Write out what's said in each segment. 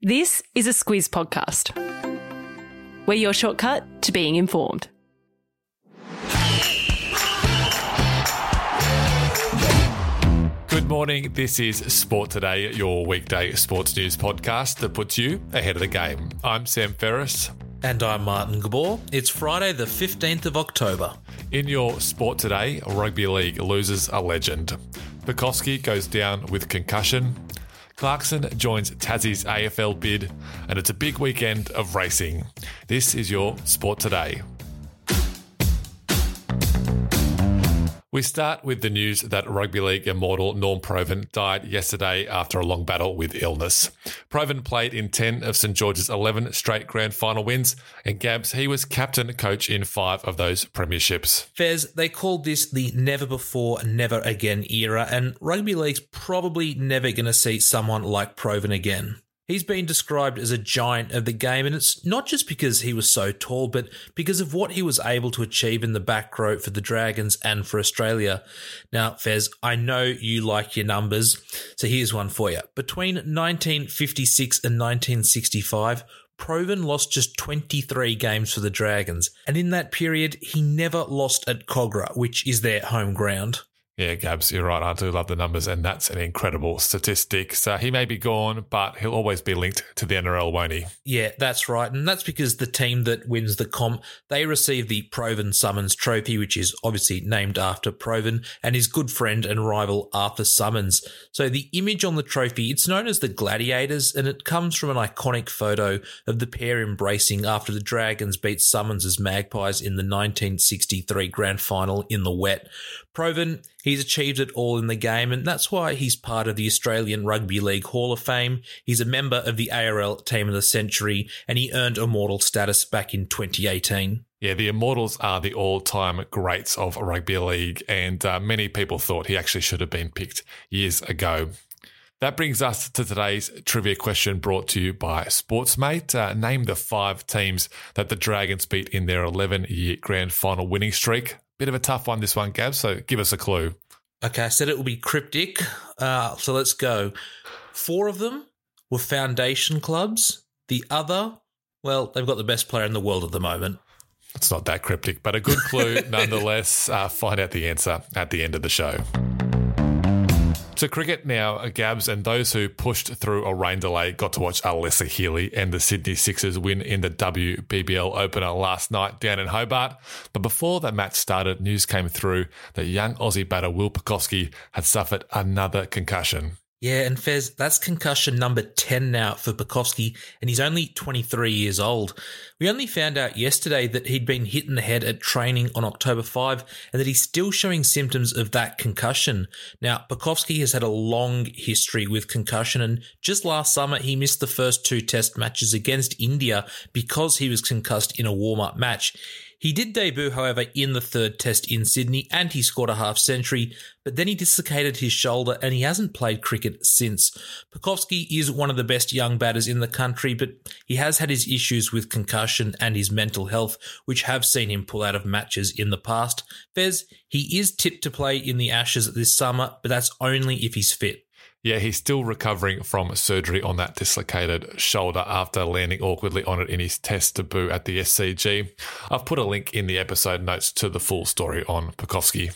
This is a Squiz podcast. We're your shortcut to being informed. Good morning. This is Sport Today, your weekday sports news podcast that puts you ahead of the game. I'm Sam Ferris. And I'm Martin Gabor. It's Friday, the 15th of October. In your Sport Today, Rugby League loses a legend. Pucovski goes down with concussion. Clarkson joins Tassie's AFL bid, and it's a big weekend of racing. This is your Sport Today. We start with the news that rugby league immortal Norm Provan died yesterday after a long battle with illness. Provan played in 10 of St George's 11 straight grand final wins, and Gabs, he was captain coach in five of those premierships. Fez, they called this the never before, never again era, and rugby league's probably never going to see someone like Provan again. He's been described as a giant of the game, and it's not just because he was so tall, but because of what he was able to achieve in the back row for the Dragons and for Australia. Now, Fez, I know you like your numbers, so here's one for you. Between 1956 and 1965, Provan lost just 23 games for the Dragons, and in that period, he never lost at Kogarah, which is their home ground. Yeah, Gabs, you're right. I do love the numbers, and that's an incredible statistic. So he may be gone, but he'll always be linked to the NRL, won't he? Yeah, that's right. And that's because the team that wins the comp, they receive the Provan Summons Trophy, which is obviously named after Provan and his good friend and rival Arthur Summons. So the image on the trophy, it's known as the Gladiators, and it comes from an iconic photo of the pair embracing after the Dragons beat Summons' Magpies in the 1963 Grand Final in the wet. Provan, he's achieved it all in the game, and that's why he's part of the Australian Rugby League Hall of Fame. He's a member of the ARL Team of the Century, and he earned immortal status back in 2018. Yeah, the Immortals are the all time greats of rugby league, and uh, many people thought he actually should have been picked years ago. That brings us to today's trivia question brought to you by Sportsmate. Uh, name the five teams that the Dragons beat in their 11 year grand final winning streak. Bit of a tough one, this one, Gab, so give us a clue. Okay, I said it will be cryptic. Uh, so let's go. Four of them were foundation clubs. The other, well, they've got the best player in the world at the moment. It's not that cryptic, but a good clue nonetheless. Uh, find out the answer at the end of the show. To cricket now, Gabs, and those who pushed through a rain delay got to watch Alyssa Healy and the Sydney Sixers win in the WBBL opener last night down in Hobart. But before that match started, news came through that young Aussie batter Will Pucovski had suffered another concussion. Yeah, and Fez, that's concussion number 10 now for Pucovski, and he's only 23 years old. We only found out yesterday that he'd been hit in the head at training on October 5 and that he's still showing symptoms of that concussion. Now, Pucovski has had a long history with concussion, and just last summer he missed the first two test matches against India because he was concussed in a warm up match. He did debut, however, in the third test in Sydney and he scored a half century, but then he dislocated his shoulder and he hasn't played cricket since. Pucovski is one of the best young batters in the country, but he has had his issues with concussion and his mental health, which have seen him pull out of matches in the past. Fez, he is tipped to play in the Ashes this summer, but that's only if he's fit. Yeah, he's still recovering from surgery on that dislocated shoulder after landing awkwardly on it in his test debut at the SCG. I've put a link in the episode notes to the full story on Pucovski.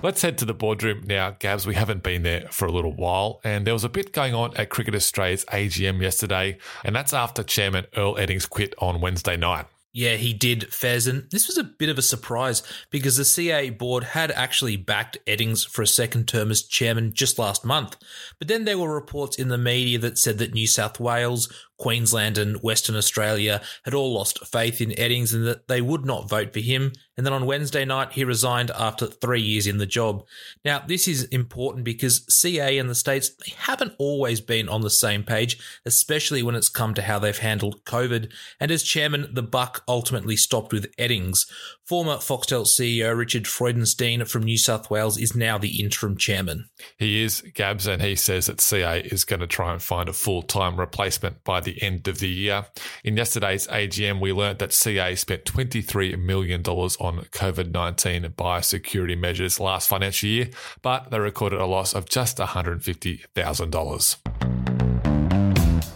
Let's head to the boardroom now, Gabs. We haven't been there for a little while, and there was a bit going on at Cricket Australia's AGM yesterday, and that's after Chairman Earl Eddings quit on Wednesday night. Yeah, he did, Fez. And this was a bit of a surprise because the CA board had actually backed Eddings for a second term as chairman just last month. But then there were reports in the media that said that New South Wales, Queensland, and Western Australia had all lost faith in Eddings and that they would not vote for him. And then on Wednesday night, he resigned after three years in the job. Now, this is important because CA and the states haven't always been on the same page, especially when it's come to how they've handled COVID. And as chairman, the buck ultimately stopped with Eddings. Former Foxtel CEO Richard Freudenstein from New South Wales is now the interim chairman. He is, Gabs, and he says that CA is going to try and find a full time replacement by the end of the year. In yesterday's AGM, we learned that CA spent $23 million on COVID 19 biosecurity measures last financial year, but they recorded a loss of just $150,000.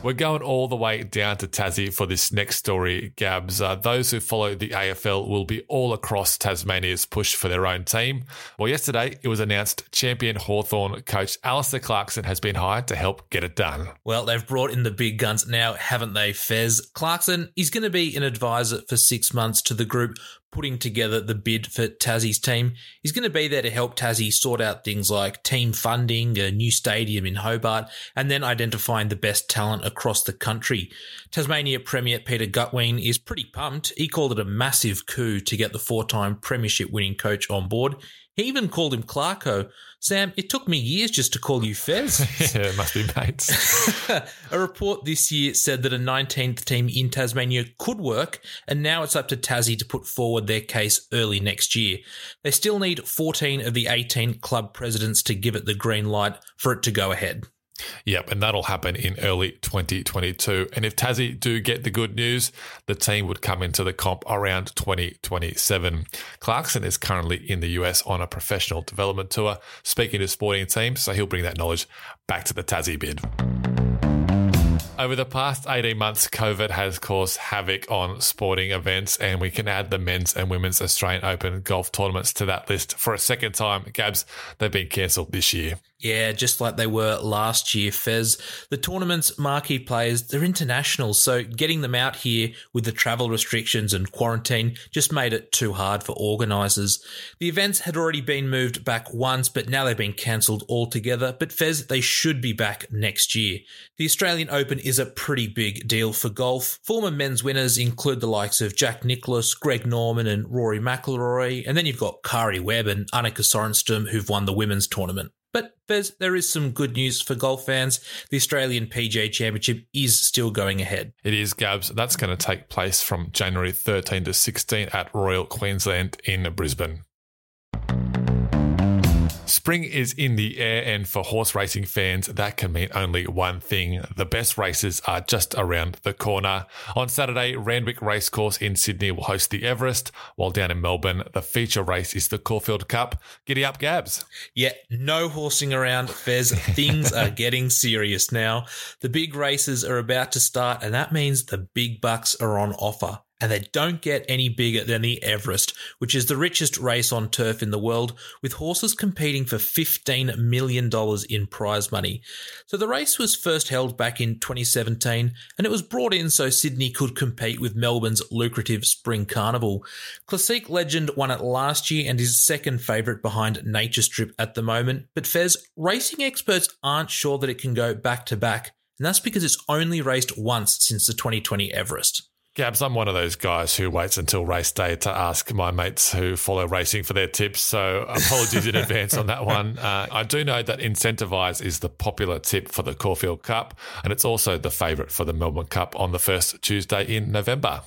We're going all the way down to Tassie for this next story, Gabs. Uh, those who follow the AFL will be all across Tasmania's push for their own team. Well, yesterday it was announced champion Hawthorn coach Alastair Clarkson has been hired to help get it done. Well, they've brought in the big guns now, haven't they, Fez? Clarkson is going to be an advisor for six months to the group, putting together the bid for Tassie's team. He's going to be there to help Tassie sort out things like team funding, a new stadium in Hobart, and then identifying the best talent across the country. Tasmania Premier Peter Gutwein is pretty pumped. He called it a massive coup to get the four time Premiership winning coach on board. He even called him Clarko. Sam, it took me years just to call you Fez. yeah, it must be mates. a report this year said that a 19th team in Tasmania could work, and now it's up to Tassie to put forward their case early next year. They still need 14 of the 18 club presidents to give it the green light for it to go ahead. Yep, and that'll happen in early 2022. And if Tassie do get the good news, the team would come into the comp around 2027. Clarkson is currently in the US on a professional development tour, speaking to sporting teams, so he'll bring that knowledge back to the Tassie bid. Over the past 18 months, COVID has caused havoc on sporting events, and we can add the men's and women's Australian Open golf tournaments to that list for a second time. Gabs, they've been cancelled this year. Yeah, just like they were last year, Fez. The tournament's marquee players, they're international, so getting them out here with the travel restrictions and quarantine just made it too hard for organisers. The events had already been moved back once, but now they've been cancelled altogether. But Fez, they should be back next year. The Australian Open is a pretty big deal for golf. Former men's winners include the likes of Jack Nicklaus, Greg Norman, and Rory McIlroy, and then you've got Karrie Webb and Annika Sorenstam who've won the women's tournament. But Bez, there is some good news for golf fans. The Australian PGA Championship is still going ahead. It is, Gabs. That's going to take place from January 13 to 16 at Royal Queensland in Brisbane. Spring is in the air, and for horse racing fans, that can mean only one thing. The best races are just around the corner. On Saturday, Randwick Racecourse in Sydney will host the Everest, while down in Melbourne, the feature race is the Caulfield Cup. Giddy up, Gabs. Yeah, no horsing around, Fez. Things are getting serious now. The big races are about to start, and that means the big bucks are on offer and they don't get any bigger than the Everest, which is the richest race on turf in the world, with horses competing for $15 million in prize money. So the race was first held back in 2017, and it was brought in so Sydney could compete with Melbourne's lucrative Spring Carnival. Classique Legend won it last year and is second favourite behind Nature Strip at the moment, but Fez, racing experts aren't sure that it can go back to back, and that's because it's only raced once since the 2020 Everest. Gabs, I'm one of those guys who waits until race day to ask my mates who follow racing for their tips. So apologies in advance on that one. Uh, I do know that Incentivise is the popular tip for the Caulfield Cup, and it's also the favourite for the Melbourne Cup on the first Tuesday in November.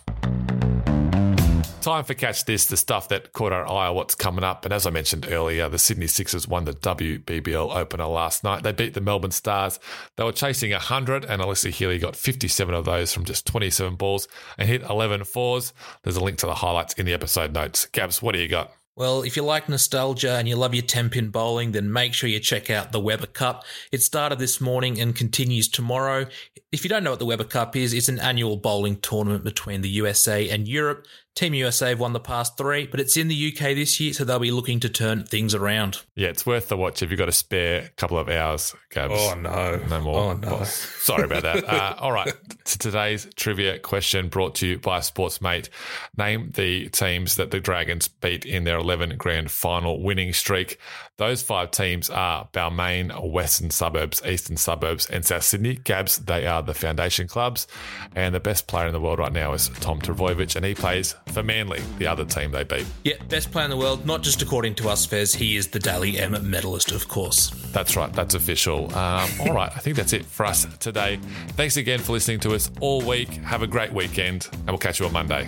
Time for Catch This, the stuff that caught our eye, what's coming up. And as I mentioned earlier, the Sydney Sixers won the WBBL opener last night. They beat the Melbourne Stars. They were chasing 100, and Alyssa Healy got 57 of those from just 27 balls and hit 11 fours. There's a link to the highlights in the episode notes. Gabs, what do you got? Well, if you like nostalgia and you love your 10 pin bowling, then make sure you check out the Weber Cup. It started this morning and continues tomorrow. If you don't know what the Weber Cup is, it's an annual bowling tournament between the USA and Europe. Team USA have won the past three, but it's in the UK this year, so they'll be looking to turn things around. Yeah, it's worth the watch if you've got a spare couple of hours, Gabs. Oh, no. No more. Oh, no. Well, sorry about that. uh, all right. To today's trivia question brought to you by Sportsmate. Name the teams that the Dragons beat in their 11 grand final winning streak. Those five teams are Balmain, Western Suburbs, Eastern Suburbs, and South Sydney. Gabs, they are the foundation clubs. And the best player in the world right now is Tom Trbojevic, and he plays for Manly, the other team they beat. Yeah, best player in the world, not just according to us, Fez. He is the Dally M medalist, of course. That's right, that's official. Um, all right, I think that's it for us today. Thanks again for listening to us all week. Have a great weekend, and we'll catch you on Monday.